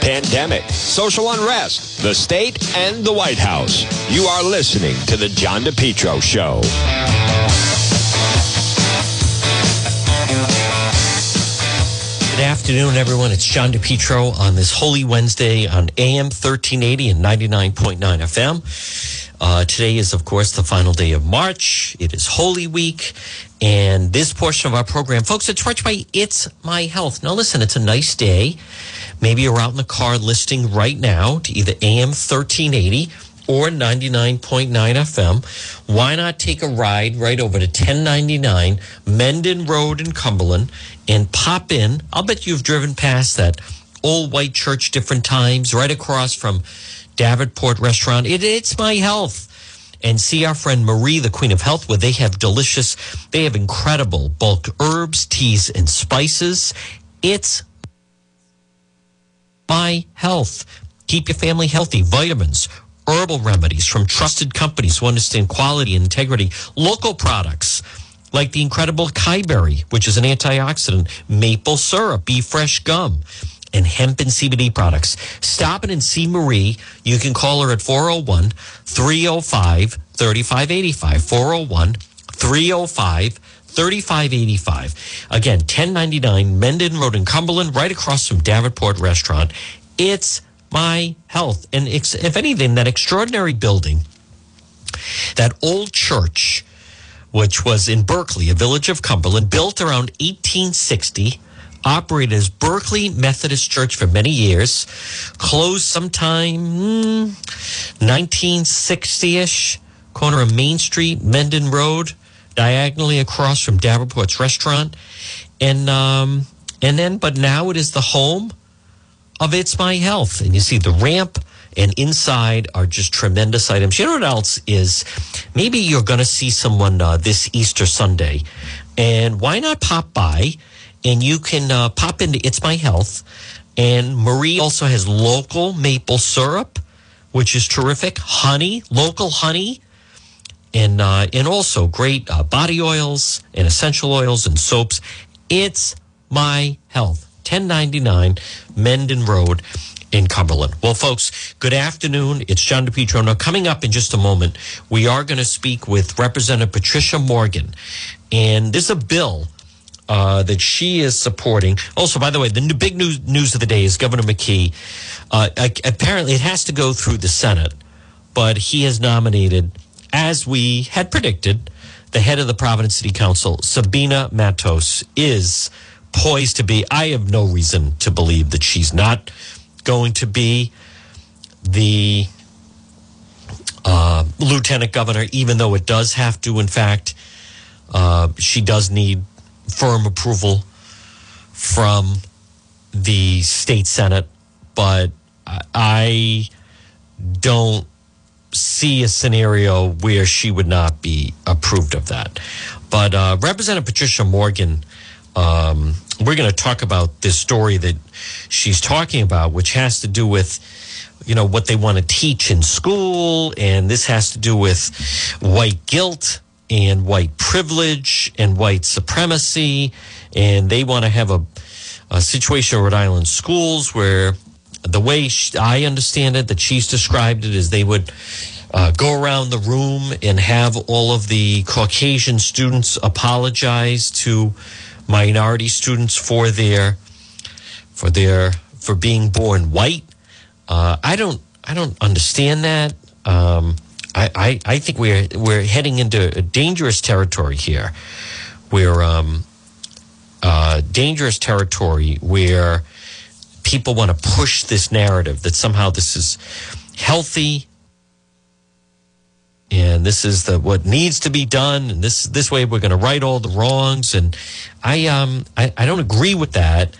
pandemic, social unrest, the state, and the White House. You are listening to The John DePetro Show. Good afternoon, everyone. It's John DePetro on this Holy Wednesday on AM 1380 and 99.9 FM. Uh, today is, of course, the final day of March. It is Holy Week. And this portion of our program, folks, it's brought by It's My Health. Now, listen, it's a nice day. Maybe you're out in the car listening right now to either AM 1380 or 99.9 FM. Why not take a ride right over to 1099 Mendon Road in Cumberland and pop in? I'll bet you've driven past that old white church different times, right across from Davenport Restaurant. It, it's my health. And see our friend Marie, the Queen of Health, where they have delicious, they have incredible bulk herbs, teas, and spices. It's my health. Keep your family healthy. Vitamins, herbal remedies from trusted companies who understand quality and integrity. Local products like the incredible Kyberry, which is an antioxidant, maple syrup, Be Fresh gum, and hemp and CBD products. Stop in and see Marie. You can call her at 401 305 3585. 401 305 3585. Again, 1099 Mendon Road in Cumberland, right across from Davenport Restaurant. It's my health. And if anything, that extraordinary building, that old church, which was in Berkeley, a village of Cumberland, built around 1860 operated as Berkeley Methodist Church for many years, closed sometime 1960-ish, hmm, corner of Main Street, Mendon Road, diagonally across from Davenport's restaurant. And um, and then but now it is the home of It's My Health. And you see the ramp and inside are just tremendous items. You know what else is? Maybe you're going to see someone uh, this Easter Sunday. And why not pop by? and you can uh, pop into It's My Health. And Marie also has local maple syrup, which is terrific. Honey, local honey, and uh, and also great uh, body oils and essential oils and soaps. It's My Health, ten ninety nine, Mendon Road in Cumberland. Well, folks, good afternoon. It's John DePetro. Now, coming up in just a moment, we are going to speak with Representative Patricia Morgan, and there's a bill uh, that she is supporting. Also, by the way, the big news, news of the day is Governor McKee. Uh, apparently, it has to go through the Senate, but he has nominated, as we had predicted, the head of the Providence City Council, Sabina Matos, is poised to be. I have no reason to believe that she's not going to be the uh, lieutenant governor, even though it does have to, in fact, uh, she does need firm approval from the state senate, but I don't see a scenario where she would not be approved of that. But uh, Representative Patricia Morgan, um, we're going to talk about this story that she's talking about, which has to do with you know what they want to teach in school, and this has to do with white guilt and white privilege and white supremacy. And they want to have a, a situation in Rhode Island schools where the way she, I understand it, that she's described it, is they would uh, go around the room and have all of the Caucasian students apologize to minority students for their for their for being born white. Uh, I don't I don't understand that. Um, I, I, I think we're we're heading into a dangerous territory here. We're um, uh, dangerous territory where people want to push this narrative that somehow this is healthy. And this is the what needs to be done and this this way we're going to right all the wrongs. And I um I, I don't agree with that.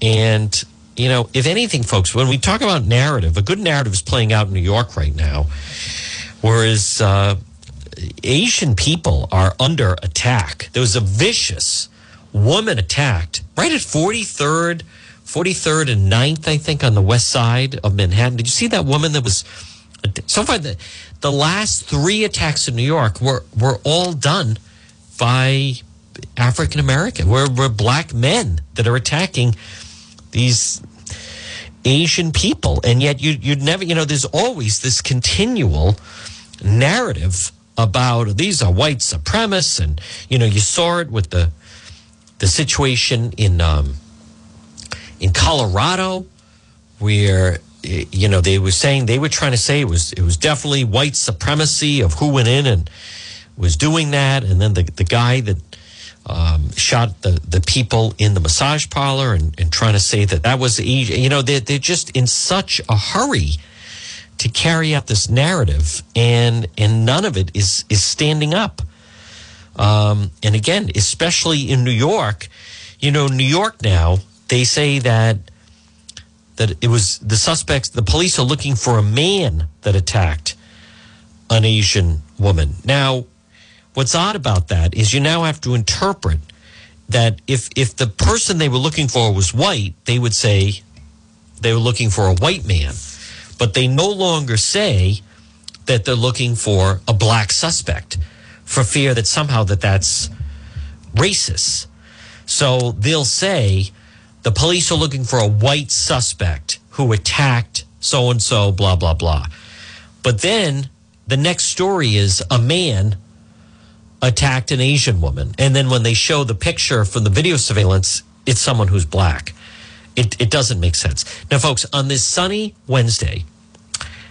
And you know if anything folks when we talk about narrative a good narrative is playing out in New York right now Whereas uh, Asian people are under attack. There was a vicious woman attacked right at 43rd, 43rd and 9th, I think, on the west side of Manhattan. Did you see that woman that was so far? The, the last three attacks in New York were, were all done by African American. We're, we're black men that are attacking these Asian people, and yet you you'd never you know there's always this continual narrative about these are white supremacists, and you know you saw it with the the situation in um, in Colorado where you know they were saying they were trying to say it was it was definitely white supremacy of who went in and was doing that, and then the the guy that um, shot the the people in the massage parlor and, and trying to say that that was you know they're, they're just in such a hurry to carry out this narrative. And and none of it is is standing up. Um, and again especially in New York you know New York now they say that that it was the suspects the police are looking for a man that attacked an Asian woman now what's odd about that is you now have to interpret that if if the person they were looking for was white, they would say they were looking for a white man, but they no longer say that they're looking for a black suspect for fear that somehow that that's racist. So they'll say the police are looking for a white suspect who attacked so and so blah blah blah. But then the next story is a man attacked an Asian woman. And then when they show the picture from the video surveillance, it's someone who's black. It, it doesn't make sense. Now, folks, on this sunny Wednesday,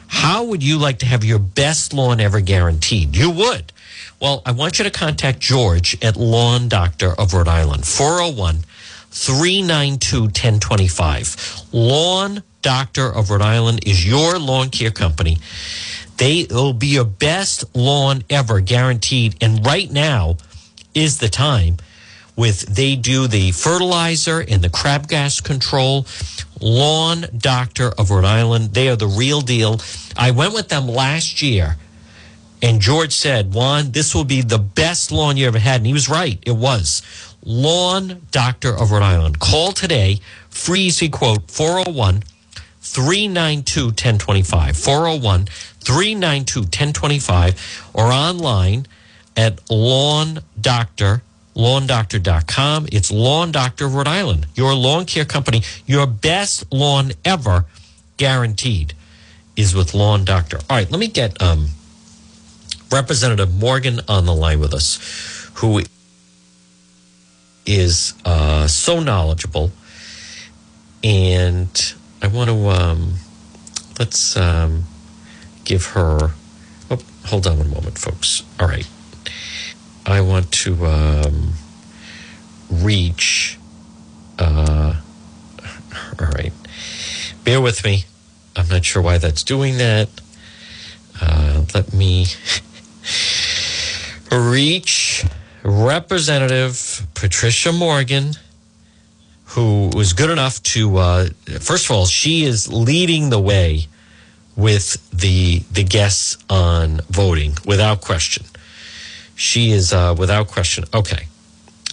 how would you like to have your best lawn ever guaranteed? You would. Well, I want you to contact George at Lawn Doctor of Rhode Island, 401 392 1025. Lawn Doctor of Rhode Island is your lawn care company. They will be your best lawn ever, guaranteed. And right now is the time with they do the fertilizer and the crabgrass control. Lawn Doctor of Rhode Island. They are the real deal. I went with them last year. And George said, Juan, this will be the best lawn you ever had. And he was right. It was. Lawn Doctor of Rhode Island. Call today. Free easy quote 401 392 1025. 401 392 1025 or online at lawn doctor lawndoctor.com it's lawn doctor of rhode island your lawn care company your best lawn ever guaranteed is with lawn doctor all right let me get um, representative morgan on the line with us who is uh, so knowledgeable and i want to um, let's um, give her. Oh, hold on one moment, folks. All right. I want to um, reach. Uh, all right. Bear with me. I'm not sure why that's doing that. Uh, let me reach Representative Patricia Morgan, who was good enough to, uh, first of all, she is leading the way with the the guests on voting without question. She is uh, without question. Okay,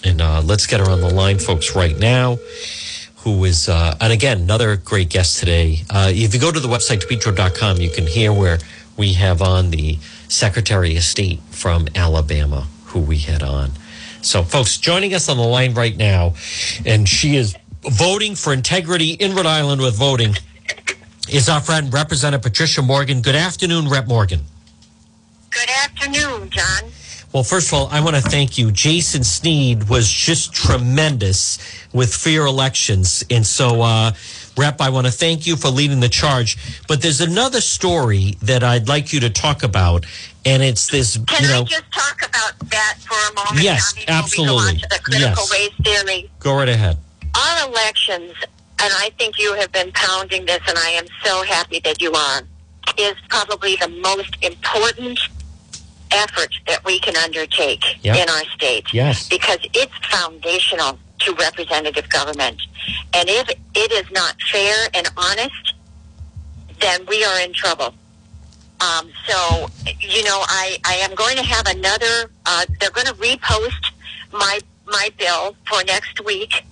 and uh, let's get her on the line, folks, right now. Who is uh, and again another great guest today. Uh, if you go to the website depetro.com, you can hear where we have on the Secretary of State from Alabama, who we had on. So, folks, joining us on the line right now, and she is voting for integrity in Rhode Island with voting is our friend Representative Patricia Morgan. Good afternoon, Rep Morgan. Good afternoon, John. Well, first of all, I want to thank you. Jason Snead was just tremendous with fair elections. And so, uh, Rep, I want to thank you for leading the charge. But there's another story that I'd like you to talk about. And it's this, Can you know. I just talk about that for a moment? Yes, absolutely. Go to the critical Yes. race theory. Go right ahead. On elections, and I think you have been pounding this, and I am so happy that you are, is probably the most important effort that we can undertake Yep. in our state. Yes. Because it's foundational to representative government. And if it is not fair and honest, then we are in trouble. Um, so, you know, I, I am going to have another, uh, they're going to repost my, my bill for next week.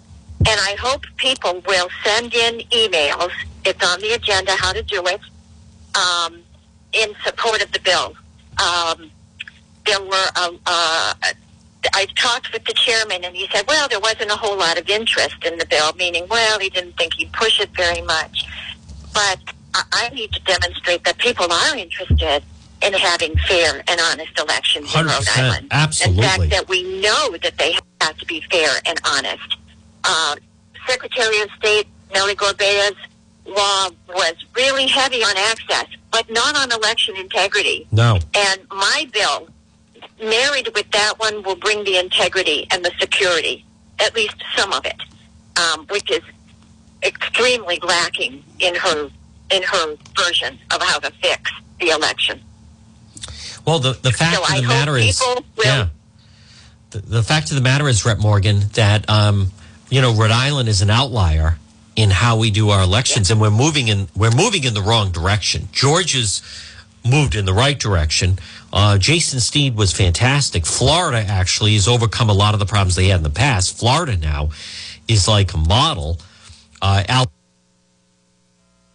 And I hope people will send in emails. It's on the agenda how to do it um, in support of the bill. Um, there were, um, uh, I talked with the chairman, and he said, "Well, there wasn't a whole lot of interest in the bill, meaning, well, he didn't think he'd push it very much." but I, I need to demonstrate that people are interested in having fair and honest elections in Rhode Island. Absolutely. In fact, that we know that they have to be fair and honest. Uh, Secretary of State Nellie Gorbea's law was really heavy on access, but not on election integrity. No. And my bill, married with that one, will bring the integrity and the security, at least some of it, um, which is extremely lacking in her in her version of how to fix the election. Well, the, the fact So of the matter is, yeah. The, the fact of the matter is, Rep. Morgan, that um, you know Rhode Island is an outlier in how we do our elections, and we're moving in we're moving in the wrong direction. Georgia's moved in the right direction. Uh, Jason Snead was fantastic. Florida actually has overcome a lot of the problems they had in the past. Florida now is like a model. Uh, Al-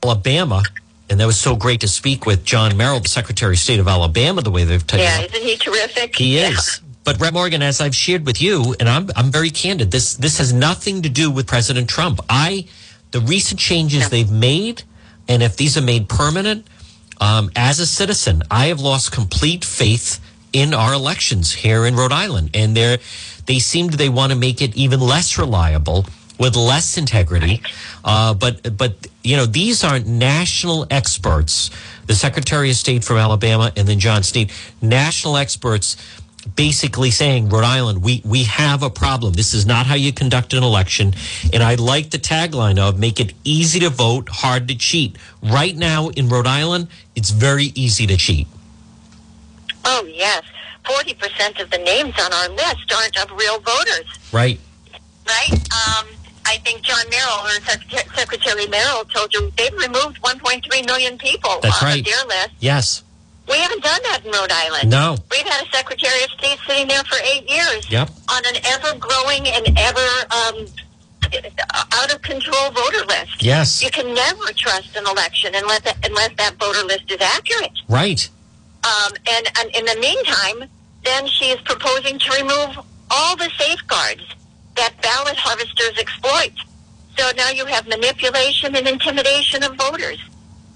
Alabama, and that was so great to speak with John Merrill, the Secretary of State of Alabama, the way they've taken Yeah, isn't he terrific? he Yeah. is. But Rep Morgan, as I've shared with you, and I'm I'm very candid. This this has nothing to do with President Trump. I the recent changes they've made, and if these are made permanent, um, as a citizen, I have lost complete faith in our elections here in Rhode Island, and they they seem to they want to make it even less reliable with less integrity. Uh, but but you know these aren't national experts. The Secretary of State from Alabama and then John Steed, national experts basically saying, Rhode Island, we, we have a problem. This is not how you conduct an election. And I like the tagline of make it easy to vote, hard to cheat. Right now in Rhode Island, it's very easy to cheat. Oh, yes. 40% of the names on our list aren't of real voters, Right. right? Um, I think John Merrill or Secretary Merrill told you they've removed 1.3 million people That's off right. of their list. Yes. We haven't done that in Rhode Island. No. We've had a Secretary of State sitting there for eight years Yep. on an ever-growing and ever um, out of control voter list. Yes. You can never trust an election unless that, unless that voter list is accurate. Right. Um, and, and in the meantime, then she is proposing to remove all the safeguards that ballot harvesters exploit. So now you have manipulation and intimidation of voters.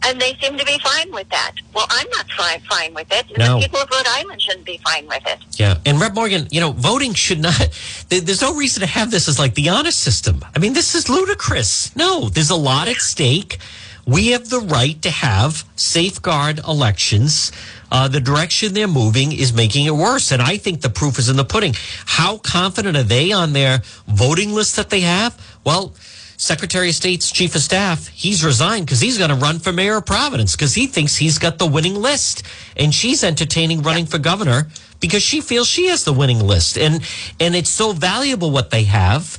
And they seem to be fine with that. Well, I'm not fine, fine with it. And No. the people of Rhode Island shouldn't be fine with it. Yeah. And Rep Morgan, you know, voting should not, there's no reason to have this as like the honor system. I mean, this is ludicrous. No, there's a lot at stake. We have the right to have safeguard elections. Uh, the direction they're moving is making it worse. And I think the proof is in the pudding. How confident are they on their voting list that they have? Well, Secretary of State's chief of staff, he's resigned because he's going to run for mayor of Providence because he thinks he's got the winning list. And she's entertaining running for governor because she feels she has the winning list. And and it's so valuable what they have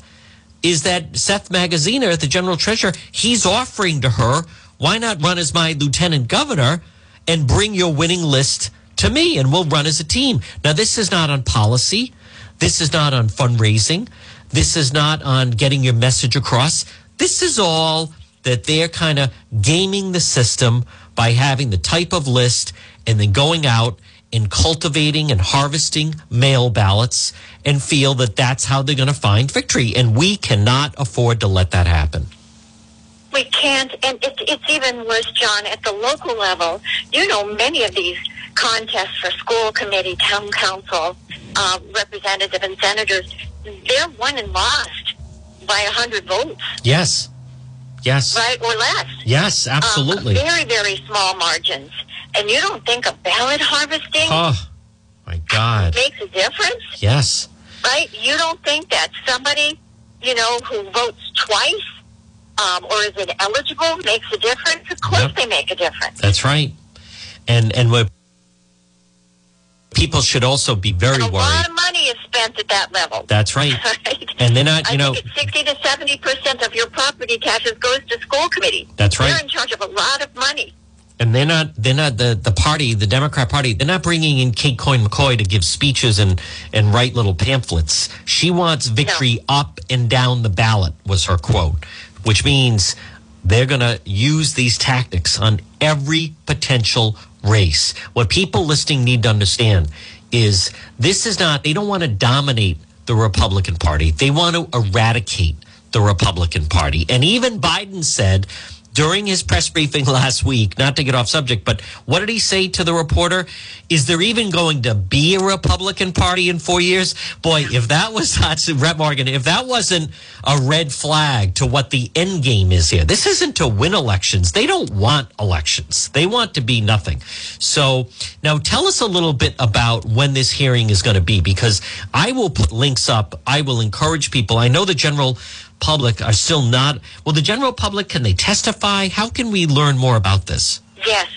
is that Seth Magaziner, the general treasurer, he's offering to her, why not run as my lieutenant governor and bring your winning list to me and we'll run as a team. Now, this is not on policy. This is not on fundraising. This is not on getting your message across. This is all that they're kind of gaming the system by having the type of list and then going out and cultivating and harvesting mail ballots and feel that that's how they're going to find victory. And we cannot afford to let that happen. We can't, and it's, it's even worse, John, at the local level. You know, many of these contests for school committee, town council, uh, representative, and senators, they're won and lost by a hundred votes, Yes. Yes. right, or less. Yes, Um, absolutely. very, very small margins. And you don't think a ballot harvesting oh, my God. makes a difference, Yes. right? You don't think that somebody, you know, who votes twice um, or is it eligible makes a difference? Of course Yep. they make a difference. That's right. And and what people should also be very a worried. A lot of money is spent at that level. That's right. Right? And they're not, you I know, 60 to 70 percent of your property taxes goes to school committee. That's right. They're in charge of a lot of money. and they're not they're not the the party, the Democrat Party, they're not bringing in Kate Coyne McCoy to give speeches and and write little pamphlets. She wants victory up and down the ballot was her quote, which means they're going to use these tactics on every potential race. What people listening need to understand is this is not they don't want to dominate the Republican Party. They want to eradicate the Republican Party. And even Biden said during his press briefing last week, not to get off subject, but what did he say to the reporter? Is there even going to be a Republican Party in four years? Boy, if that was not Rep Morgan, if that wasn't a red flag to what the end game is here, this isn't to win elections. They don't want elections. They want to be nothing. So now tell us a little bit about when this hearing is going to be, because I will put links up. I will encourage people. I know the general public are still not. Well, the general public, can they testify? How can we learn more about this? Yes.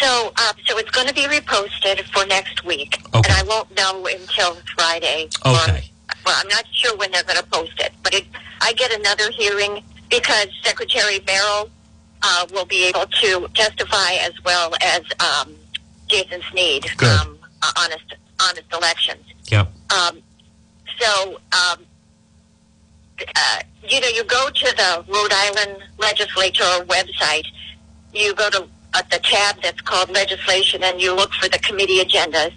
So, uh, so it's going to be reposted for next week, Okay. and I won't know until Friday. or- Okay. well, I'm not sure when they're going to post it, but it, I get another hearing because Secretary Merrill uh, will be able to testify as well as um, Jason Snead Good. from Honest Honest Elections. Yep. Um, so, um, uh, you know, you go to the Rhode Island Legislature website, you go to uh, the tab that's called legislation, and you look for the committee agendas,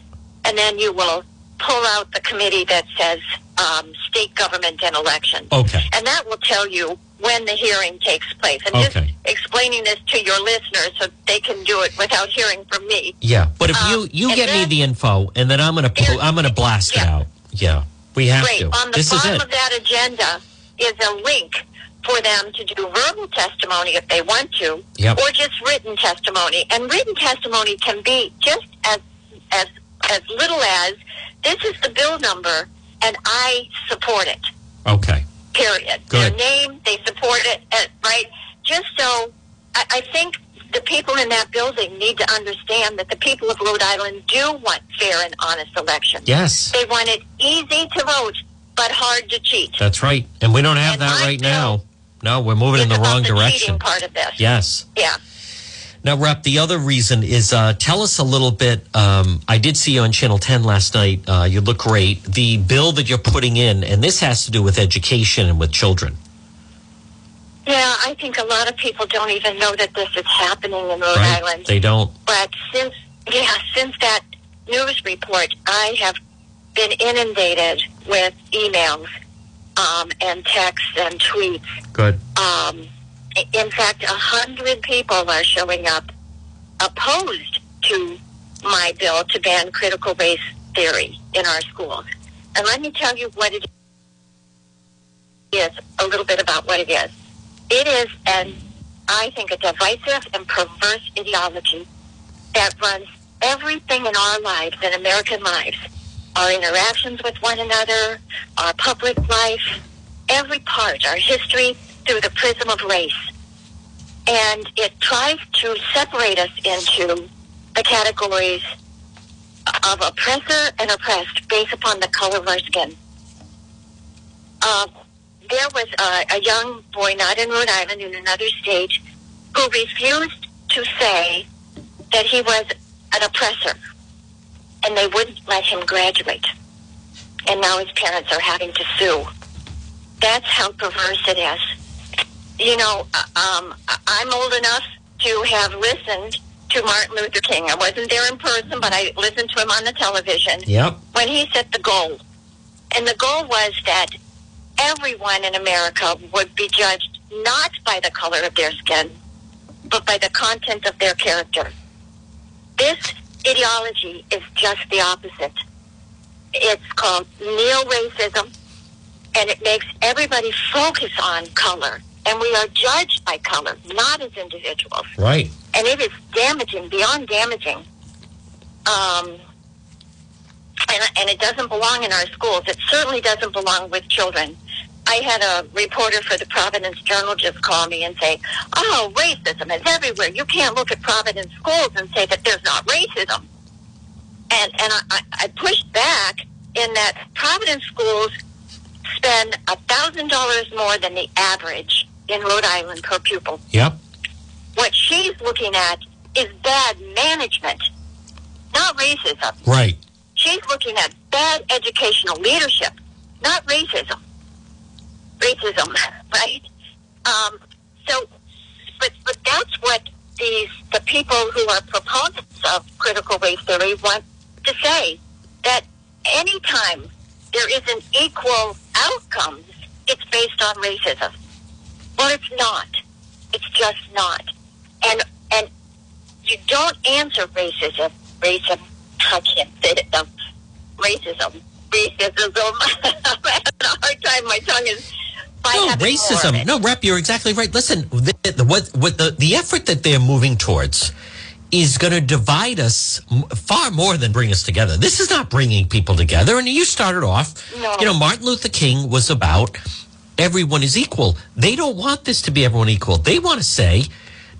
and then you will pull out the committee that says um, state government and elections. Okay. And that will tell you when the hearing takes place. I'm Okay. just explaining this to your listeners so they can do it without hearing from me. Yeah, but if you Um, you and get me the info, and then I'm gonna po- I'm gonna blast it out. Yeah, we have Great. to. On the this is bottom it. of that agenda is a link for them to do verbal testimony if they want to, Yep. or just written testimony. And written testimony can be just as as as little as this is the bill number and I support it. Okay. Period. Good. Their name, they support it, uh, right? Just so I, I think the people in that building need to understand that the people of Rhode Island do want fair and honest elections. Yes, They want it easy to vote, but hard to cheat. that's right, and we don't have And that right now. No, we're moving in the wrong the direction. part of this. Yes. Yeah. Now, Rep, the other reason is uh, tell us a little bit. Um, I did see you on Channel 10 last night. Uh, you look great. The bill that you're putting in, and this has to do with education and with children, Yeah, I think a lot of people don't even know that this is happening in Rhode right? Island. They don't. But since yeah, since that news report, I have been inundated with emails um, and texts and tweets. Good. Um, in fact, a hundred people are showing up opposed to my bill to ban critical race theory in our schools. And let me tell you what it is, a little bit about what it is. It is an, I think, a divisive and perverse ideology that runs everything in our lives, in American lives, our interactions with one another, our public life, every part, our history through the prism of race. And it tries to separate us into the categories of oppressor and oppressed based upon the color of our skin. Uh, there was a, a young boy, not in Rhode Island, in another state, who refused to say that he was an oppressor, and they wouldn't let him graduate. And now his parents are having to sue. That's how perverse it is. You know, uh, um, I'm old enough to have listened to Martin Luther King. I wasn't there in person, but I listened to him on the television Yep. when he set the goal. And the goal was that everyone in America would be judged not by the color of their skin, but by the content of their character. This ideology is just the opposite. It's called neo-racism, and it makes everybody focus on color. And we are judged by color, not as individuals Right. and it is damaging beyond damaging. Um, and, and it doesn't belong in our schools. It certainly doesn't belong with children. I had a reporter for the Providence Journal just call me and say, "Oh, racism is everywhere. You can't look at Providence schools and say that there's not racism." And and I, I pushed back in that Providence schools spend a thousand dollars more than the average in Rhode Island per pupil Yep. what she's looking at is bad management, not racism. Right. She's looking at bad educational leadership, not racism. Racism, right? Um, so, but but that's what these the people who are proponents of critical race theory want to say that anytime there isn't equal outcomes, it's based on racism. Well, it's not. It's just not. And and you don't answer racism. Racism. I can't say it. Racism. Racism. I'm having a hard time. My tongue is. No, having more of racism. No, Rep, you're exactly right. Listen, the, the, what, what the, the effort that they're moving towards is going to divide us far more than bring us together. This is not bringing people together. And you started off, No. you know, Martin Luther King was about everyone is equal. They don't want this to be everyone equal. They want to say,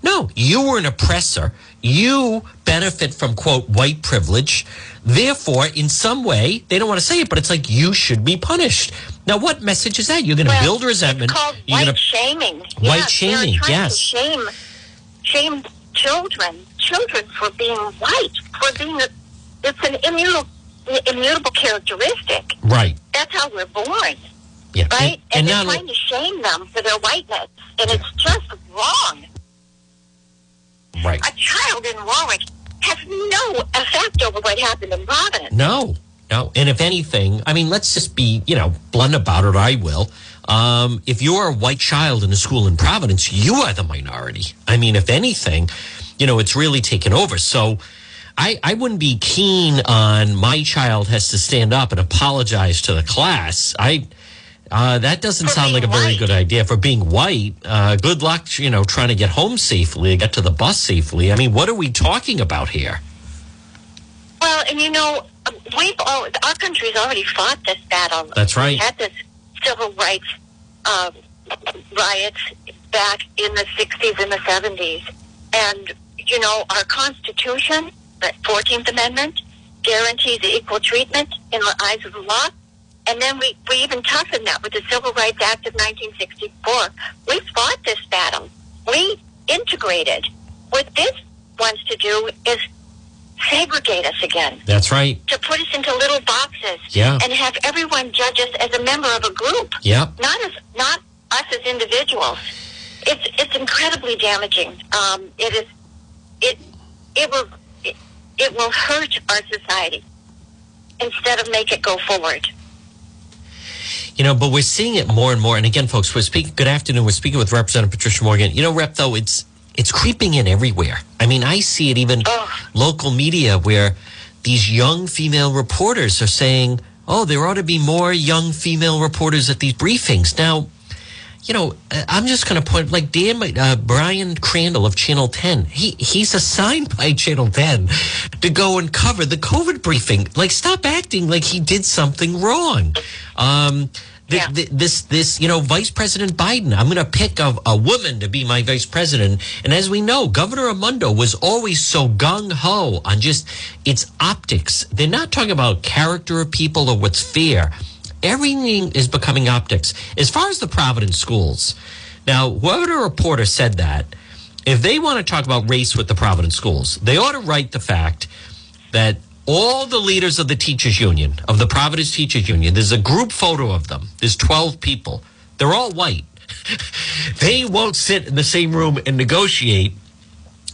no, you were an oppressor. You benefit from, quote, white privilege. Therefore, in some way, they don't want to say it, but it's like you should be punished. Now, what message is that? You're going to Well, build resentment. It's called You're white gonna- shaming. White yes, shaming, yes. To shame, shame children, children for being white, for being a. It's an immutable, immutable characteristic. Right. That's how we're born, Yeah. right? And, and they're trying to shame them for their whiteness, and it's just wrong. Right. A child in Warwick has no effect over what happened in Providence. No, no. And if anything, I mean, let's just be, you know, blunt about it. I will. Um, if you're a white child in a school in Providence, you are the minority. I mean, if anything, you know, it's really taken over. So I, I wouldn't be keen on my child has to stand up and apologize to the class. I, uh, that doesn't For sound like a very white. good idea for being white. Uh, good luck, you know, trying to get home safely, get to the bus safely. I mean, what are we talking about here? Well, and you know, um, we've all our country's already fought this battle. That's right. We had this civil rights uh, riots back in the '60s and the '70s, and you know, our Constitution, the Fourteenth Amendment, guarantees equal treatment in the eyes of the law. And then we, we even toughened that with the Civil Rights Act of 1964. We fought this battle. We integrated. What this wants to do is segregate us again That's right. to put us into little boxes Yeah. and have everyone judge us as a member of a group, Yep. not as not us as individuals. It's it's incredibly damaging. Um, it is it it will it, it will hurt our society instead of make it go forward. You know, but we're seeing it more and more. And again, folks, we're speaking. Good afternoon. We're speaking with Representative Patricia Morgan. You know, Rep, though, it's it's creeping in everywhere. I mean, I see it even Ugh. local media where these young female reporters are saying, "Oh, there ought to be more young female reporters at these briefings." Now, you know, uh, I'm just going to point like Dan uh, Brian Crandall of Channel 10. He he's assigned by Channel 10 to go and cover the COVID briefing. Like, stop acting like he did something wrong. Um, th- Yeah. th- this this you know, Vice President Biden. I'm going to pick a, a woman to be my vice president. And as we know, Governor Raimondo was always so gung ho on just its optics. They're not talking about character of people or what's fair everything is becoming optics. As far as the Providence schools, now, whoever reporter said that, if they want to talk about race with the Providence schools, they ought to write the fact that all the leaders of the teachers union, of the Providence Teachers Union, there's a group photo of them. There's 12 people. They're all white. they won't sit in the same room and negotiate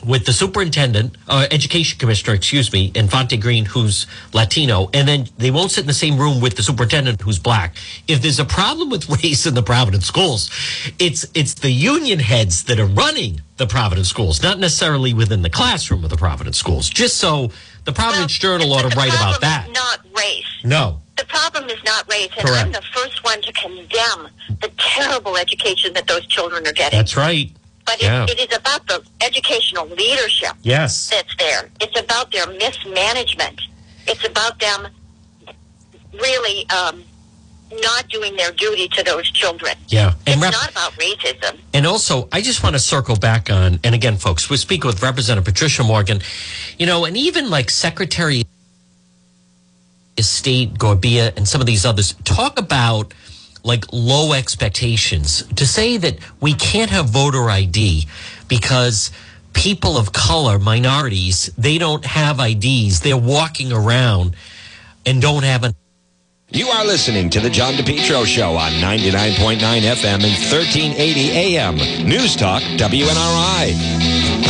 with the superintendent, uh, education commissioner, excuse me, Infante Green, who's Latino, and then they won't sit in the same room with the superintendent, who's black. If there's a problem with race in the Providence schools, it's it's the union heads that are running the Providence schools, not necessarily within the classroom of the Providence schools. Just so the Providence Journal ought to write about that. is not race. No, The problem is not race, and Correct. I'm the first one to condemn the terrible education that those children are getting. that's right. But yeah. it, it is about the educational leadership Yes. that's there. It's about their mismanagement. It's about them really um, not doing their duty to those children. Yeah. It's Rep- not about racism. And also, I just want to circle back on, and again, folks, we're speaking with Representative Patricia Morgan, you know, and even like Secretary of State Gorbea and some of these others talk about like low expectations to say that we can't have voter ID because people of color, minorities, they don't have IDs. They're walking around and don't have an You are listening to the John DePetro Show on 99.9 FM and 1380 AM. News Talk, WNRI.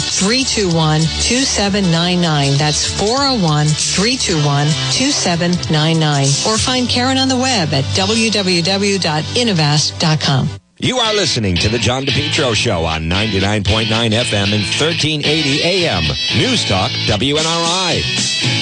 321 2799. That's 401 321 2799. Or find Karen on the web at www.innovast.com. You are listening to the John DePetro Show on 99.9 FM and 1380 AM. News Talk, WNRI.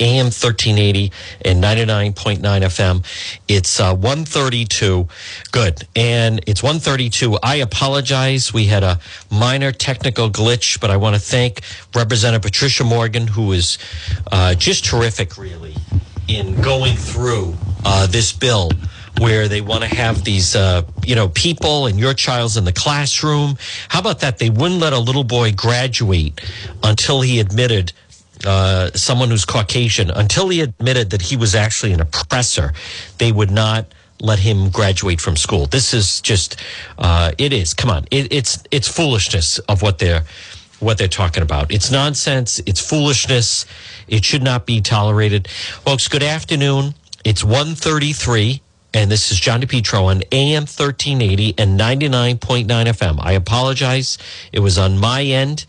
AM 1380 and 99.9 FM. It's uh, 132. Good. And it's 132. I apologize. We had a minor technical glitch, but I want to thank Representative Patricia Morgan, who is uh, just terrific, really, in going through uh, this bill where they want to have these, uh, you know, people and your child's in the classroom. How about that? They wouldn't let a little boy graduate until he admitted uh, someone who's Caucasian, until he admitted that he was actually an oppressor, they would not let him graduate from school. This is just, uh, it is. Come on, it, it's it's foolishness of what they're what they're talking about. It's nonsense. It's foolishness. It should not be tolerated, folks. Good afternoon. It's one thirty three. And this is John DePetro on AM 1380 and 99.9 FM. I apologize. It was on my end.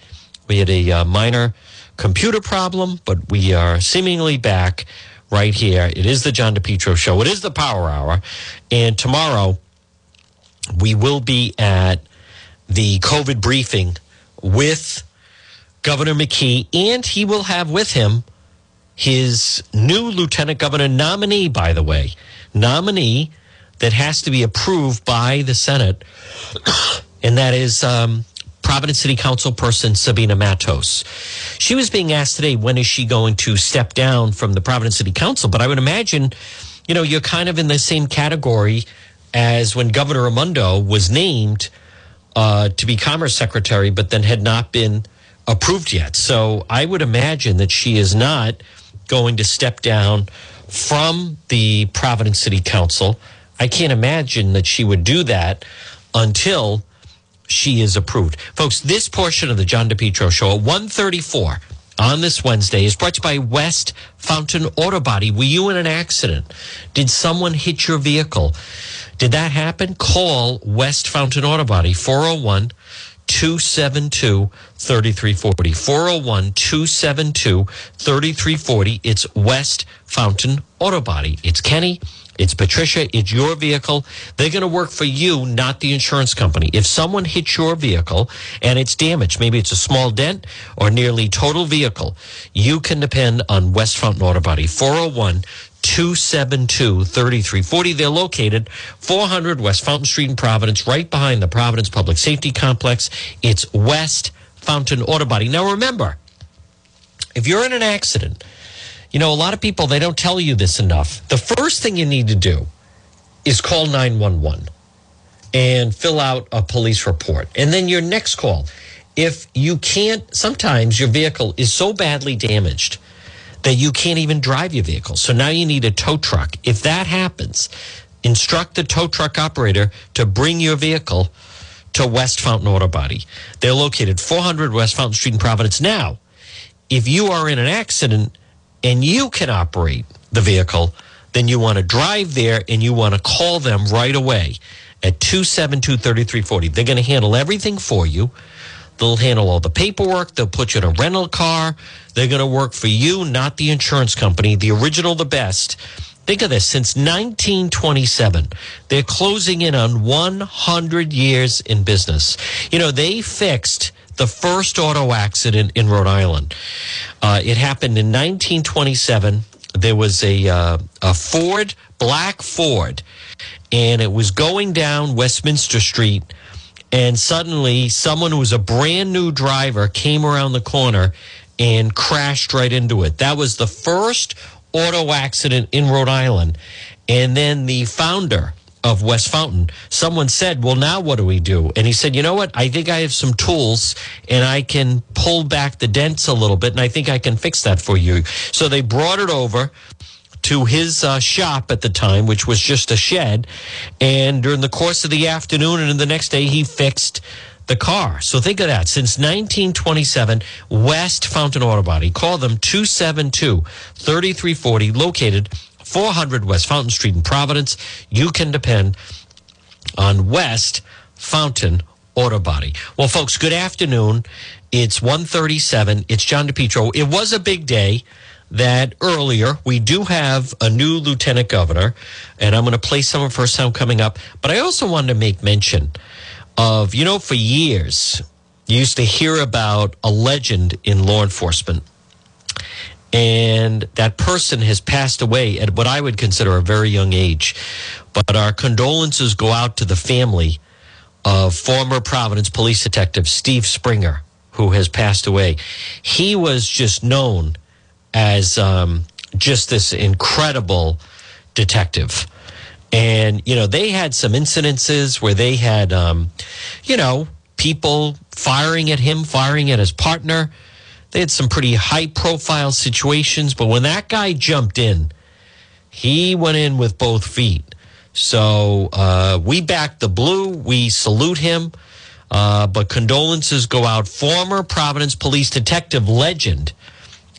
We had a uh, minor computer problem, but we are seemingly back right here. It is the John DePetro show. It is the power hour. And tomorrow we will be at the COVID briefing with Governor McKee, and he will have with him his new lieutenant governor nominee, by the way, nominee that has to be approved by the Senate, and that is um, Providence City Council person Sabina Matos. She was being asked today, when is she going to step down from the Providence City Council? But I would imagine, you know, you're kind of in the same category as when Governor Raimondo was named uh, to be Commerce Secretary, but then had not been approved yet. So I would imagine that she is not going to step down from the Providence City Council. I can't imagine that she would do that until she is approved. Folks, this portion of the John DePetro show at 134 on this Wednesday is brought to you by West Fountain Auto Body. Were you in an accident? Did someone hit your vehicle? Did that happen? Call West Fountain Auto Body 401 272 3340. 401 272 3340. It's West Fountain Auto Body. It's Kenny. It's Patricia. It's your vehicle. They're going to work for you, not the insurance company. If someone hits your vehicle and it's damaged, maybe it's a small dent or nearly total vehicle, you can depend on West Fountain Auto Body. 401 272 3340. They're located 400 West Fountain Street in Providence, right behind the Providence Public Safety Complex. It's West Fountain Auto Body. Now remember, if you're in an accident, you know, a lot of people, they don't tell you this enough. The first thing you need to do is call 911 and fill out a police report. And then your next call, if you can't, sometimes your vehicle is so badly damaged that you can't even drive your vehicle. So now you need a tow truck. If that happens, instruct the tow truck operator to bring your vehicle to West Fountain Auto Body. They're located 400 West Fountain Street in Providence. Now, if you are in an accident, and you can operate the vehicle, then you want to drive there and you want to call them right away at 272 3340. They're going to handle everything for you. They'll handle all the paperwork. They'll put you in a rental car. They're going to work for you, not the insurance company. The original, the best. Think of this since 1927, they're closing in on 100 years in business. You know, they fixed the first auto accident in Rhode Island. Uh, it happened in 1927. There was a, uh, a Ford black Ford, and it was going down Westminster Street. And suddenly, someone who was a brand new driver came around the corner and crashed right into it. That was the first auto accident in Rhode Island. And then the founder of West Fountain, someone said, Well, now what do we do? And he said, You know what? I think I have some tools and I can pull back the dents a little bit and I think I can fix that for you. So they brought it over to his uh, shop at the time, which was just a shed. And during the course of the afternoon and the next day, he fixed the car. So think of that. Since 1927, West Fountain Auto Body. Call them 272 3340, located 400 West Fountain Street in Providence. You can depend on West Fountain Auto Body. Well, folks, good afternoon. It's 137. It's John DePetro. It was a big day that earlier we do have a new lieutenant governor, and I'm going to play some of her sound coming up. But I also wanted to make mention of, you know, for years, you used to hear about a legend in law enforcement. And that person has passed away at what I would consider a very young age. But our condolences go out to the family of former Providence police detective Steve Springer, who has passed away. He was just known as um, just this incredible detective. And, you know, they had some incidences where they had, um, you know, people firing at him, firing at his partner. They had some pretty high profile situations. But when that guy jumped in, he went in with both feet. So uh, we back the blue. We salute him. Uh, but condolences go out. Former Providence police detective legend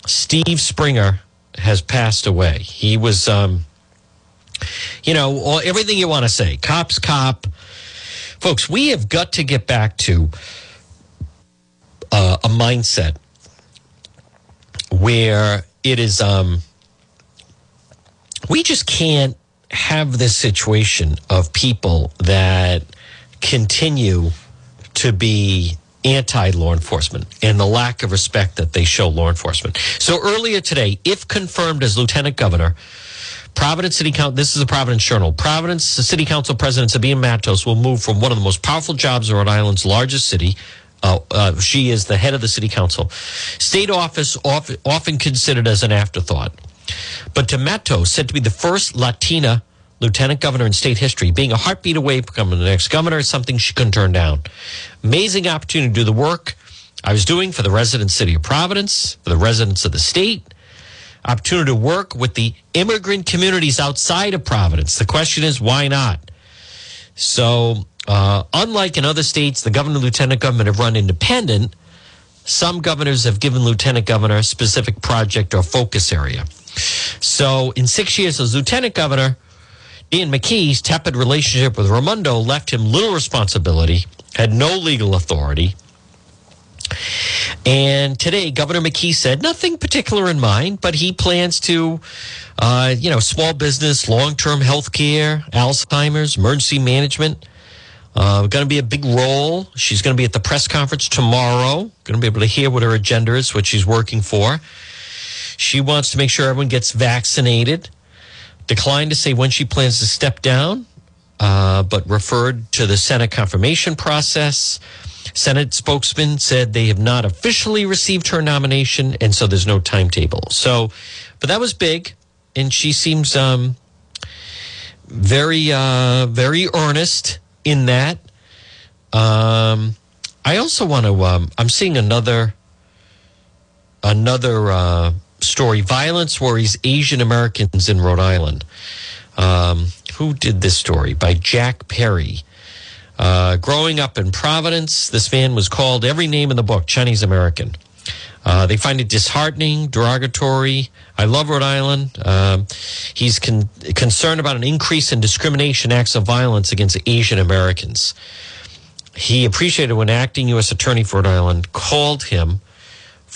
Steve Springer has passed away. He was, um, you know, all, everything you want to say. Cops, cop. Folks, we have got to get back to uh, a mindset where it is, um, we just can't have this situation of people that continue to be anti law enforcement and the lack of respect that they show law enforcement. So earlier today, if confirmed as lieutenant governor, Providence City Council, this is a Providence Journal. Providence City Council President Sabina Matos will move from one of the most powerful jobs in Rhode Island's largest city. Uh, uh, she is the head of the city council. State office often considered as an afterthought. But to Matos, said to be the first Latina lieutenant governor in state history, being a heartbeat away from becoming the next governor is something she couldn't turn down. Amazing opportunity to do the work I was doing for the resident city of Providence, for the residents of the state. Opportunity to work with the immigrant communities outside of Providence. The question is, why not? So, uh, unlike in other states, the governor and lieutenant governor have run independent. Some governors have given lieutenant governor a specific project or focus area. So, in six years as lieutenant governor, Dan McKee's tepid relationship with Raimondo left him little responsibility, had no legal authority. And today, Governor McKee said nothing particular in mind, but he plans to, uh, you know, small business, long term health care, Alzheimer's, emergency management. Uh, going to be a big role. She's going to be at the press conference tomorrow. Going to be able to hear what her agenda is, what she's working for. She wants to make sure everyone gets vaccinated declined to say when she plans to step down, uh, but referred to the Senate confirmation process. Senate spokesman said they have not officially received her nomination, and so there's no timetable. So, but that was big, and she seems um, very, uh, very earnest in that. Um, I also want to. Um, I'm seeing another, another. Uh, story Violence Worries Asian Americans in Rhode Island. Um, who did this story? By Jack Perry. Uh, growing up in Providence, this man was called every name in the book Chinese American. Uh, they find it disheartening, derogatory. I love Rhode Island. Um, he's con- concerned about an increase in discrimination acts of violence against Asian Americans. He appreciated when acting U.S. Attorney for Rhode Island called him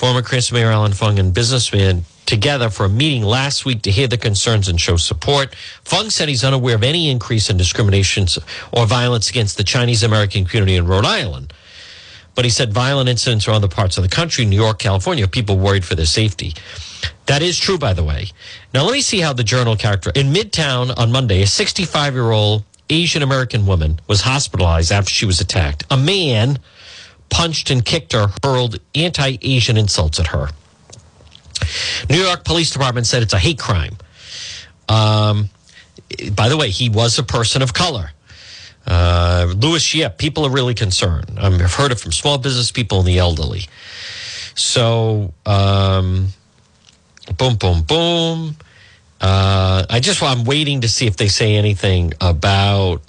former Cranston Mayor Allan Fung and businessman together for a meeting last week to hear the concerns and show support. Fung said he's unaware of any increase in discrimination or violence against the Chinese American community in Rhode Island. But he said violent incidents are other parts of the country, New York, California, people worried for their safety. That is true, by the way. Now, let me see how the journal character in Midtown on Monday. A 65 year old Asian American woman was hospitalized after she was attacked. A man punched and kicked her, hurled anti Asian insults at her. New York Police Department said it's a hate crime. Um, by the way, he was a person of color. Uh, Louis Yip, people are really concerned. Um, I've heard it from small business people and the elderly. So, um, boom, boom, boom. Uh, I just I'm waiting to see if they say anything about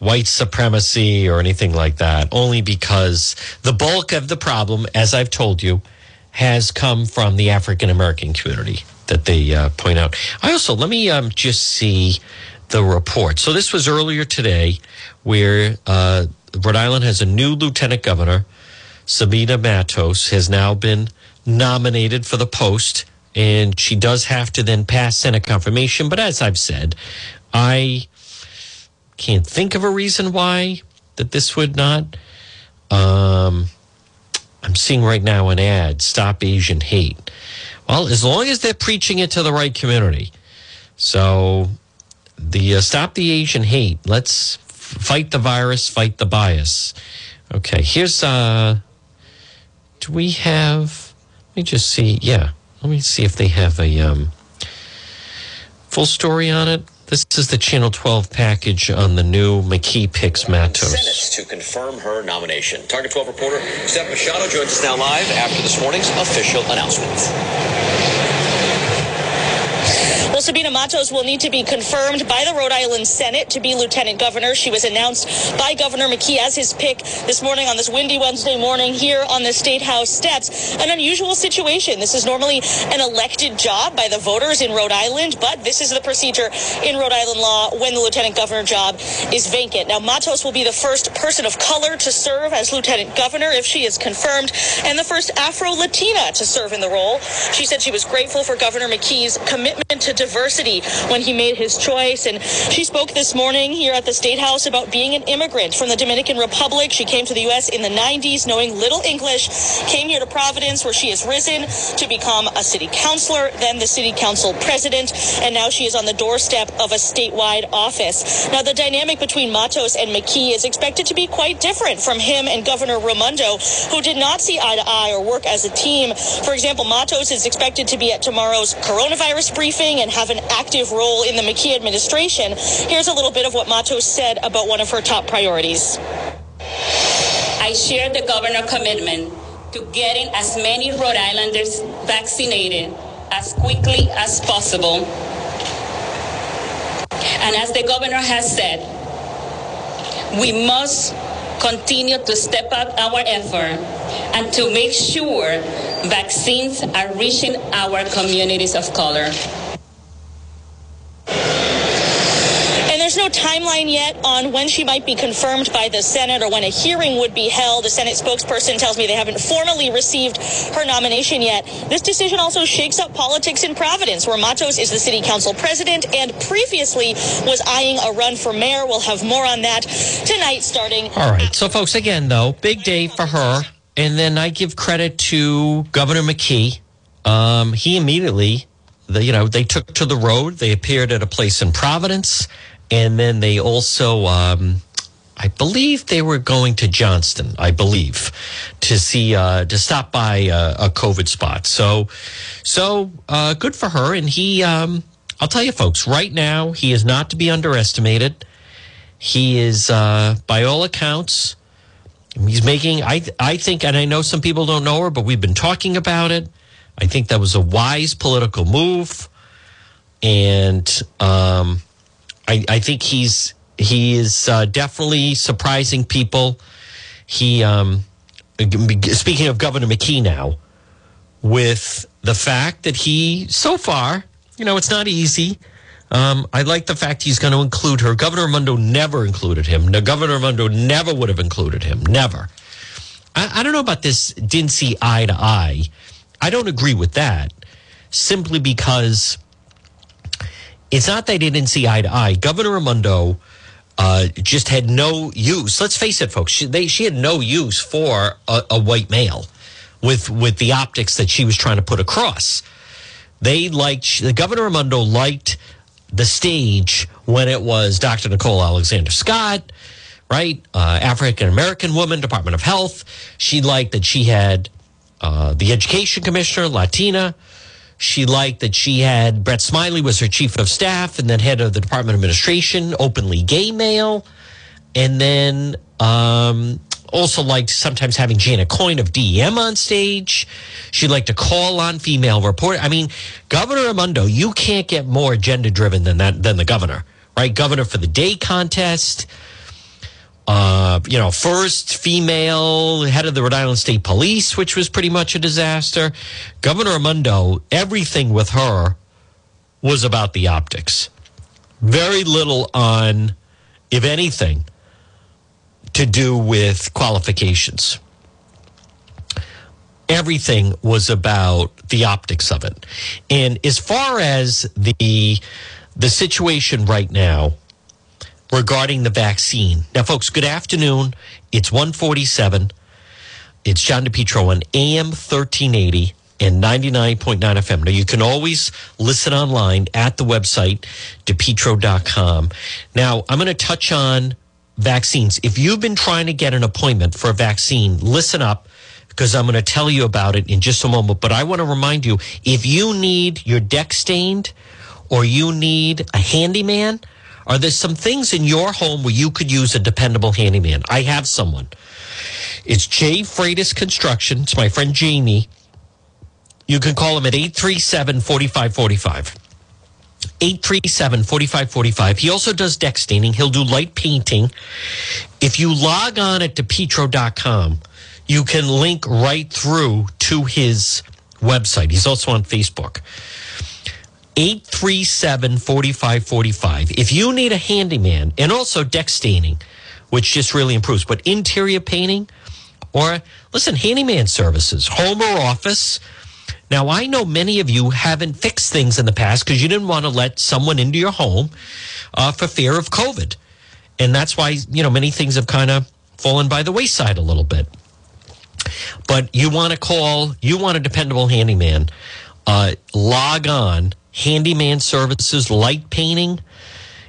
white supremacy or anything like that. Only because the bulk of the problem, as I've told you, has come from the African American community that they uh, point out. I also let me um, just see the report. So this was earlier today, where uh, Rhode Island has a new lieutenant governor. Sabina Matos has now been nominated for the post and she does have to then pass Senate confirmation. But as I've said, I can't think of a reason why that this would not. Um, I'm seeing right now an ad: "Stop Asian Hate." Well, as long as they're preaching it to the right community, so the uh, "Stop the Asian Hate." Let's fight the virus, fight the bias. Okay, here's uh, do we have? Let me just see. Yeah. Let me see if they have a um, full story on it. This is the Channel 12 package on the new McKee picks Matos. Senate to confirm her nomination. Target 12 reporter Steph Machado joins us now live after this morning's official announcement. Well, Sabina Matos will need to be confirmed by the Rhode Island Senate to be lieutenant governor. She was announced by Governor McKee as his pick this morning on this windy Wednesday morning here on the State House steps. An unusual situation. This is normally an elected job by the voters in Rhode Island, but this is the procedure in Rhode Island law when the lieutenant governor job is vacant. Now, Matos will be the first person of color to serve as lieutenant governor if she is confirmed, and the first Afro Latina to serve in the role. She said she was grateful for Governor McKee's commitment to diversity when he made his choice. And she spoke this morning here at the State House about being an immigrant from the Dominican Republic. She came to the U.S. in the 90s, knowing little English, came here to Providence, where she has risen to become a city councilor, then the city council president, and now she is on the doorstep of a statewide office. Now, the dynamic between Matos and McKee is expected to be quite different from him and Governor Raimondo, who did not see eye to eye or work as a team. For example, Matos is expected to be at tomorrow's coronavirus briefing and have an active role in the McKee administration. Here's a little bit of what Matos said about one of her top priorities. I share the governor's commitment to getting as many Rhode Islanders vaccinated as quickly as possible. And as the governor has said, we must continue to step up our effort and to make sure vaccines are reaching our communities of color. And there's no timeline yet on when she might be confirmed by the Senate or when a hearing would be held. The Senate spokesperson tells me they haven't formally received her nomination yet. This decision also shakes up politics in Providence, where Matos is the city council president and previously was eyeing a run for mayor. We'll have more on that tonight starting. All right. So, folks, again, though, big day for her. And then I give credit to Governor McKee. Um, he immediately, the, you know, they took to the road. They appeared at a place in Providence. And then they also, um, I believe they were going to Johnston, I believe, to see, uh, to stop by a, a COVID spot. So, so, uh, good for her. And he, um, I'll tell you folks, right now, he is not to be underestimated. He is, uh, by all accounts, he's making, I, I think, and I know some people don't know her, but we've been talking about it. I think that was a wise political move. And, um, I, I think he's he is uh, definitely surprising people. He, um, speaking of Governor McKee now, with the fact that he so far, you know, it's not easy. Um, I like the fact he's going to include her. Governor Raimondo never included him. No, Governor Raimondo never would have included him. Never. I, I don't know about this. Didn't see eye to eye. I don't agree with that. Simply because it's not that they didn't see eye to eye. Governor Raimondo uh, just had no use. Let's face it, folks. She, they, she had no use for a, a, white male with with the optics that she was trying to put across. they liked the Governor Raimondo liked the stage when it was Dr. Nicole Alexander Scott, right? Uh, African American woman, Department of Health. She liked that she had uh, the education commissioner, Latina. She liked that she had Brett Smiley was her chief of staff and then head of the Department of Administration, openly gay male. And then um, also liked sometimes having Janet Coit of DEM on stage. She liked to call on female reporters. I mean, Governor Raimondo, you can't get more agenda driven than that than the governor, right? Governor for the day contest. Uh, you know, first female head of the Rhode Island State Police, which was pretty much a disaster. Governor Raimondo, everything with her was about the optics. Very little on, if anything, to do with qualifications. Everything was about the optics of it. And as far as the the situation right now regarding the vaccine. Now folks, good afternoon. It's 147. It's John DePetro on AM 1380 and 99.9 FM. Now, you can always listen online at the website, depetro.com. Now, I'm going to touch on vaccines. If you've been trying to get an appointment for a vaccine, listen up because I'm going to tell you about it in just a moment. But I want to remind you if you need your deck stained or you need a handyman, are there some things in your home where you could use a dependable handyman? I have someone. It's Jay Freitas Construction. It's my friend Jamie. You can call him at 837 4545. 837 4545. He also does deck staining. He'll do light painting. If you log on at depetro.com, you can link right through to his website. He's also on Facebook. 837 4545. If you need a handyman and also deck staining, which just really improves, but interior painting or listen, handyman services, home or office. Now, I know many of you haven't fixed things in the past because you didn't want to let someone into your home uh, for fear of COVID. And that's why, you know, many things have kind of fallen by the wayside a little bit. But you want to call, you want a dependable handyman, uh, log on, handyman services, light painting.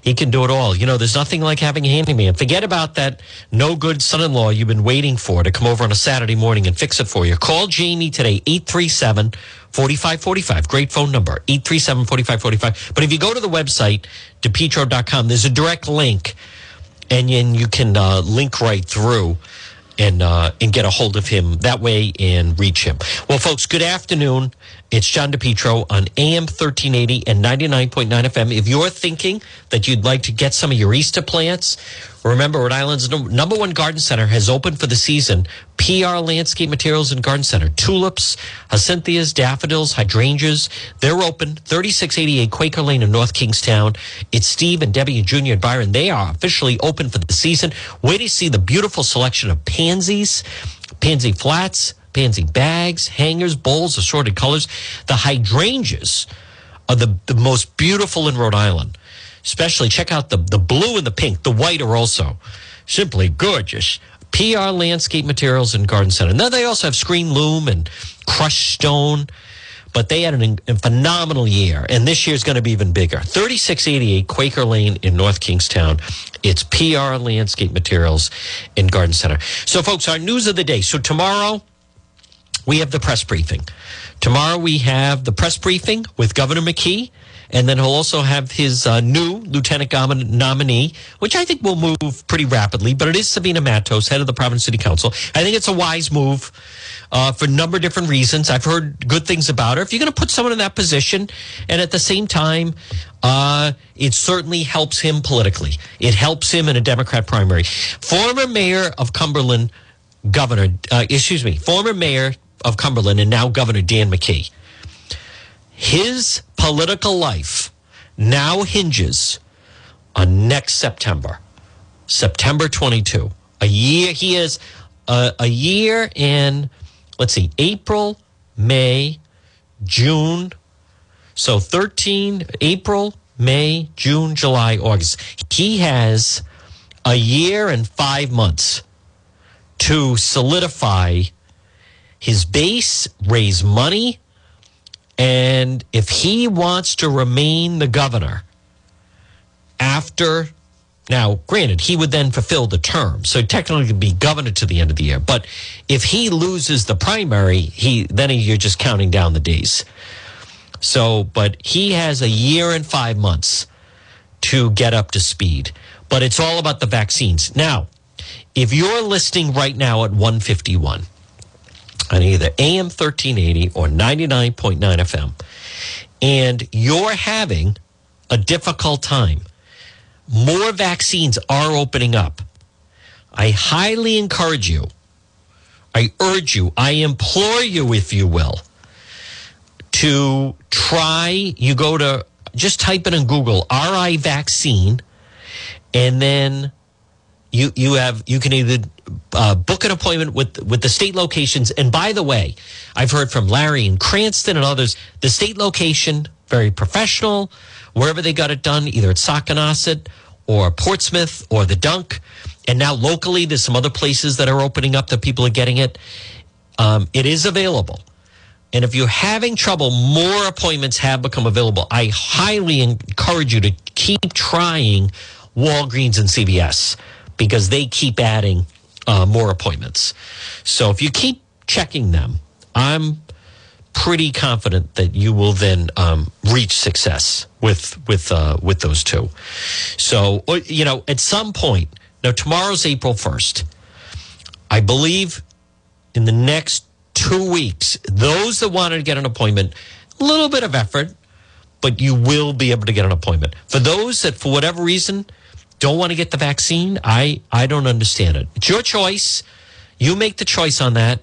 He can do it all. You know, there's nothing like having a handyman. Forget about that no good son in law you've been waiting for to come over on a Saturday morning and fix it for you. Call Jamie today, 837 4545. Great phone number, 837 4545. But if you go to the website, depetro.com, there's a direct link and then you can uh, link right through and uh, and get a hold of him that way and reach him. Well, folks, good afternoon. It's John DePetro on AM 1380 and 99.9 FM. If you're thinking that you'd like to get some of your Easter plants, remember Rhode Island's number one garden center has opened for the season. PR Landscape Materials and Garden Center. Tulips, hyacinthus, daffodils, hydrangeas. They're open. 3688 Quaker Lane in North Kingstown. It's Steve and Debbie and Junior and Byron. They are officially open for the season. Wait to see the beautiful selection of pansies, pansy flats, pansy bags, hangers, bowls, assorted colors. The hydrangeas are the, the most beautiful in Rhode Island. Especially check out the, the blue and the pink. The white are also simply gorgeous. PR Landscape Materials and Garden Center. Now they also have screen loam and crushed stone, but they had an, a phenomenal year, and this year's going to be even bigger. 3688 Quaker Lane in North Kingstown. It's PR Landscape Materials and Garden Center. So, folks, our news of the day. So tomorrow we have the press briefing. Tomorrow we have the press briefing with Governor McKee. And then he'll also have his uh, new lieutenant governor nominee, which I think will move pretty rapidly. But it is Sabina Matos, head of the Providence City Council. I think it's a wise move uh, for a number of different reasons. I've heard good things about her. If you're going to put someone in that position, and at the same time, uh, it certainly helps him politically. It helps him in a Democrat primary. Former mayor of Cumberland, Governor, uh, excuse me, former mayor of Cumberland and now Governor Dan McKee. His political life now hinges on next September, September 22. A year, he is a, a year in, let's see, April, May, June. So 13, April, May, June, July, August. He has a year and five months to solidify his base, raise money, And if he wants to remain the governor after, now, granted, he would then fulfill the term. So technically he'd be governor to the end of the year. But if he loses the primary, he then you're just counting down the days. So, but he has a year and five months to get up to speed. But it's all about the vaccines. Now, if you're listening right now at 151 on either AM 1380 or 99.9 FM, and you're having a difficult time, more vaccines are opening up. I highly encourage you, I urge you, I implore you, if you will, to try, you go to just type it in Google, RI vaccine, and then you you have you can either uh, book an appointment with with the state locations. And by the way, I've heard from Larry and Cranston and others. The state location very professional. Wherever they got it done, either at Sockanosset or Portsmouth or the Dunk, and now locally, there's some other places that are opening up that people are getting it. Um, it is available. And if you're having trouble, more appointments have become available. I highly encourage you to keep trying Walgreens and CVS because they keep adding uh, more appointments. So if you keep checking them, I'm pretty confident that you will then um, reach success with with uh, with those two. So uh, you know, at some point now, tomorrow's April first. I believe in the next two weeks, those that wanted to get an appointment, a little bit of effort, but you will be able to get an appointment. For those that, for whatever reason, don't want to get the vaccine, I, I don't understand it. It's your choice. You make the choice on that.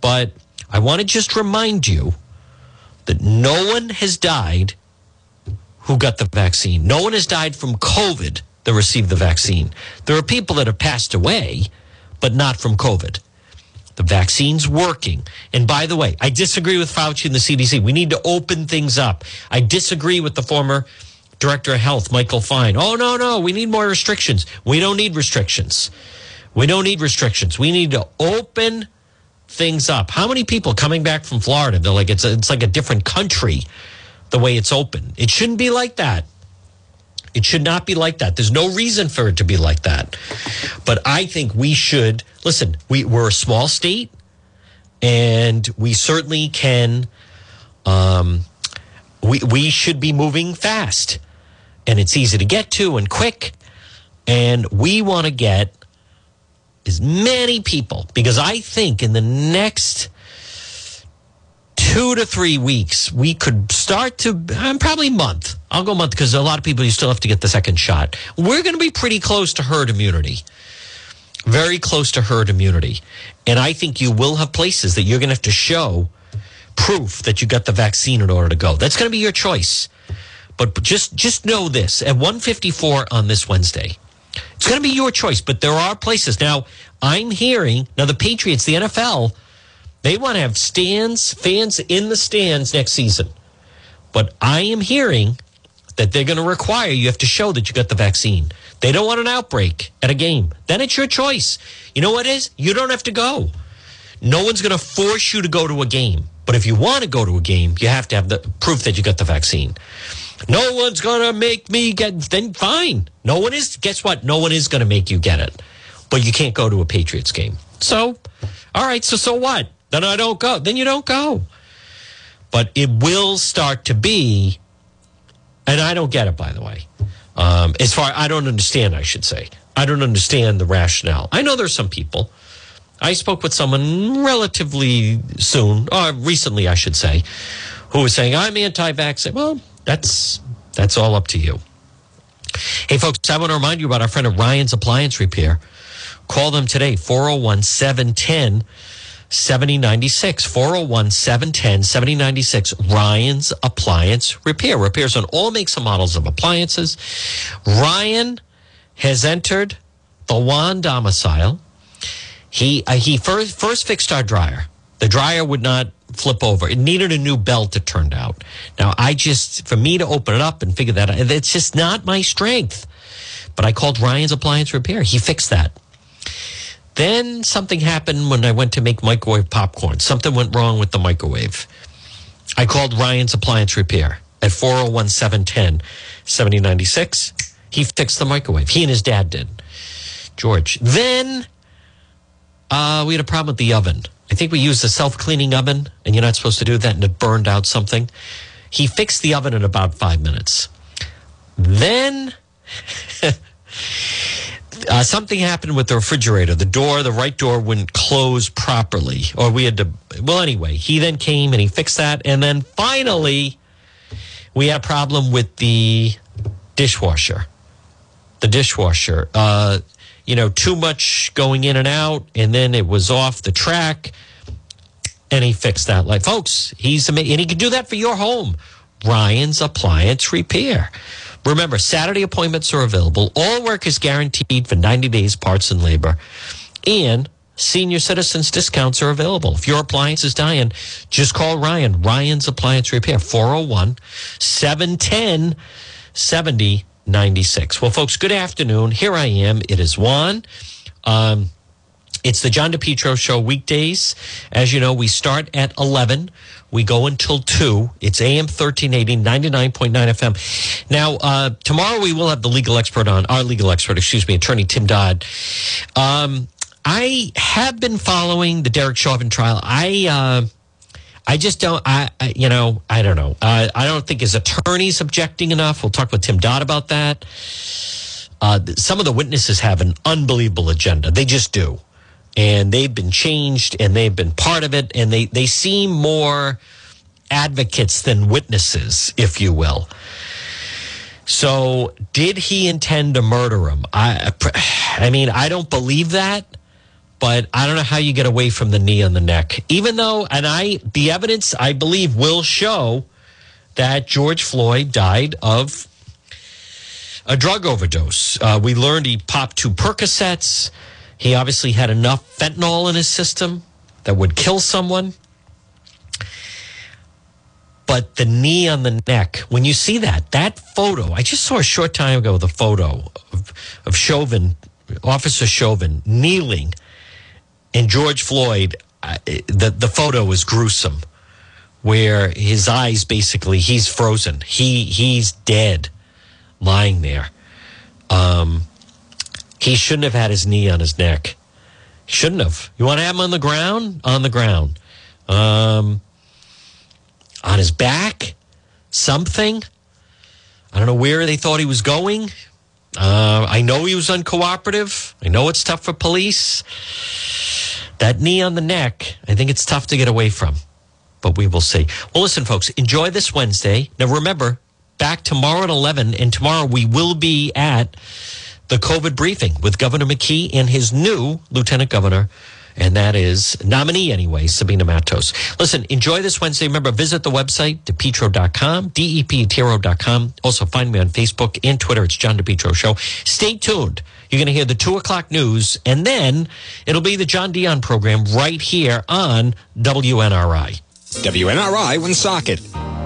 But I want to just remind you that no one has died who got the vaccine. No one has died from COVID that received the vaccine. There are people that have passed away, but not from COVID. The vaccine's working. And by the way, I disagree with Fauci and the CDC. We need to open things up. I disagree with the former director of health, Michael Fine. Oh, no, no, we need more restrictions. We don't need restrictions. We don't need restrictions. We need to open things up. How many people coming back from Florida? They're like, it's, a, it's like a different country the way it's open. It shouldn't be like that. It should not be like that. There's no reason for it to be like that. But I think we should listen, we, we're a small state and we certainly can um, we we should be moving fast. And it's easy to get to and quick. And we want to get as many people because I think in the next two to three weeks, we could start to, um, probably month. I'll go month because a lot of people, you still have to get the second shot. We're going to be pretty close to herd immunity. Very close to herd immunity. And I think you will have places that you're going to have to show proof that you got the vaccine in order to go. That's going to be your choice. But just just know this at 154 on this Wednesday. It's going to be your choice, but there are places. Now, I'm hearing now the Patriots, the NFL, they want to have stands, fans in the stands next season. But I am hearing that they're going to require you have to show that you got the vaccine. They don't want an outbreak at a game. Then it's your choice. You know what is? You don't have to go. No one's going to force you to go to a game. But if you want to go to a game, you have to have the proof that you got the vaccine. No one's going to make me get, then fine. No one is, guess what? No one is going to make you get it. But you can't go to a Patriots game. So, all right, so so what? Then I don't go. Then you don't go. But it will start to be, and I don't get it, by the way. Um, as far, I don't understand, I should say. I don't understand the rationale. I know there's some people. I spoke with someone relatively soon, or recently, I should say, who was saying, I'm anti vaccine. Well, that's that's all up to you. Hey, folks, I want to remind you about our friend at Ryan's Appliance Repair. Call them today, 401 710 7096. 401 710 7096. Ryan's Appliance Repair. Repairs on all makes and models of appliances. Ryan has entered the Juan domicile. He, uh, he first, first fixed our dryer. The dryer would not flip over. It needed a new belt, it turned out. Now, I just, for me to open it up and figure that out, it's just not my strength. But I called Ryan's Appliance Repair. He fixed that. Then something happened when I went to make microwave popcorn. Something went wrong with the microwave. I called Ryan's Appliance Repair at 401 710 7096. He fixed the microwave. He and his dad did, George. Then uh, we had a problem with the oven. I think we used a self cleaning oven, and you're not supposed to do that, and it burned out something. He fixed the oven in about five minutes. Then uh, something happened with the refrigerator. The door, the right door, wouldn't close properly, or we had to. Well, anyway, he then came and he fixed that, and then finally, we had a problem with the dishwasher. The dishwasher, uh, you know, too much going in and out, and then it was off the track, and he fixed that. Like, folks, he's amazing, and he can do that for your home. Ryan's Appliance Repair. Remember, Saturday appointments are available. All work is guaranteed for 90 days, parts and labor. And senior citizens discounts are available. If your appliance is dying, just call Ryan. Ryan's Appliance Repair, 401 710 7096. Well, folks, good afternoon. Here I am. It is Juan. Um, it's the John DePetro Show weekdays. As you know, we start at 11. We go until 2. It's AM 1380, 99.9 FM. Now, uh, tomorrow we will have the legal expert on, our legal expert, excuse me, attorney Tim Dodd. Um, I have been following the Derek Chauvin trial. I, uh, I just don't, I, I, you know, I don't know. Uh, I don't think his attorney's objecting enough. We'll talk with Tim Dodd about that. Uh, some of the witnesses have an unbelievable agenda. They just do and they've been changed and they've been part of it and they, they seem more advocates than witnesses, if you will. So, did he intend to murder him? I, I mean, I don't believe that, but I don't know how you get away from the knee on the neck. Even though, and I, the evidence I believe will show that George Floyd died of a drug overdose. Uh, we learned he popped two Percocets. He obviously had enough fentanyl in his system that would kill someone. But the knee on the neck, when you see that, that photo, I just saw a short time ago the photo of, of Chauvin, Officer Chauvin, kneeling, and George Floyd. The, the photo is gruesome, where his eyes basically, he's frozen. He, he's dead, lying there. Um, he shouldn't have had his knee on his neck. Shouldn't have. You want to have him on the ground? On the ground. Um, on his back? Something? I don't know where they thought he was going. Uh, I know he was uncooperative. I know it's tough for police. That knee on the neck, I think it's tough to get away from, but we will see. Well, listen, folks, enjoy this Wednesday. Now, remember, back tomorrow at 11, and tomorrow we will be at the COVID briefing with Governor McKee and his new lieutenant governor. And that is nominee anyway, Sabina Matos. Listen, enjoy this Wednesday. Remember, visit the website, depetro.com, D-E-P-T-R-O.com. Also find me on Facebook and Twitter. It's John DePetro Show. Stay tuned. You're going to hear the two o'clock news, and then it'll be the John Dion program right here on WNRI. WNRI Woonsocket.